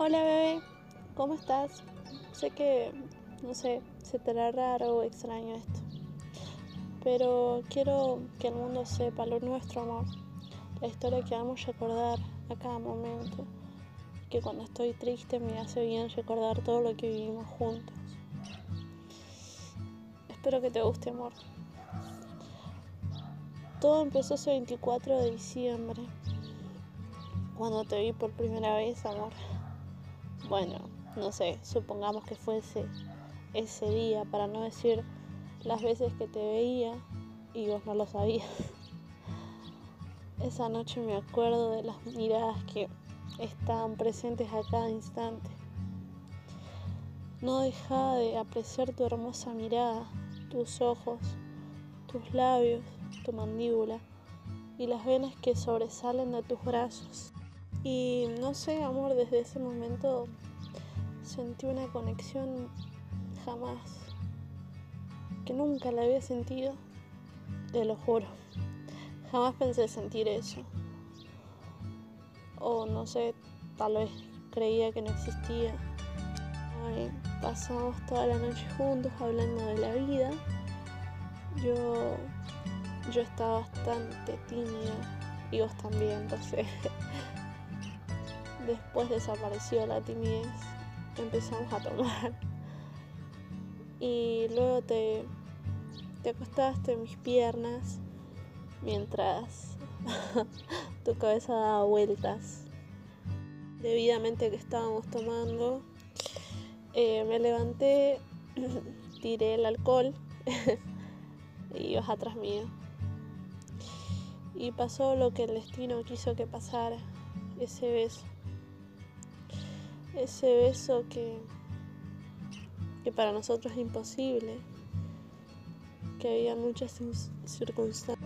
Hola bebé, ¿cómo estás? Sé que, no sé, se te hará raro o extraño esto, pero quiero que el mundo sepa lo nuestro amor, la historia que vamos a recordar a cada momento, que cuando estoy triste me hace bien recordar todo lo que vivimos juntos. Espero que te guste amor. Todo empezó ese 24 de diciembre, cuando te vi por primera vez, amor. Bueno, no sé, supongamos que fuese ese día, para no decir las veces que te veía y vos no lo sabías. Esa noche me acuerdo de las miradas que estaban presentes a cada instante. No dejaba de apreciar tu hermosa mirada, tus ojos, tus labios, tu mandíbula y las venas que sobresalen de tus brazos. Y no sé, amor, desde ese momento sentí una conexión jamás, que nunca la había sentido, te lo juro. Jamás pensé sentir eso. O no sé, tal vez creía que no existía. pasamos toda la noche juntos hablando de la vida. Yo yo estaba bastante tímida y vos también, entonces después desapareció la timidez, empezamos a tomar y luego te, te acostaste en mis piernas mientras tu cabeza daba vueltas debidamente que estábamos tomando. Eh, me levanté, tiré el alcohol y ibas atrás mío. Y pasó lo que el destino quiso que pasara, ese beso. Ese beso que, que para nosotros es imposible, que había muchas circunstancias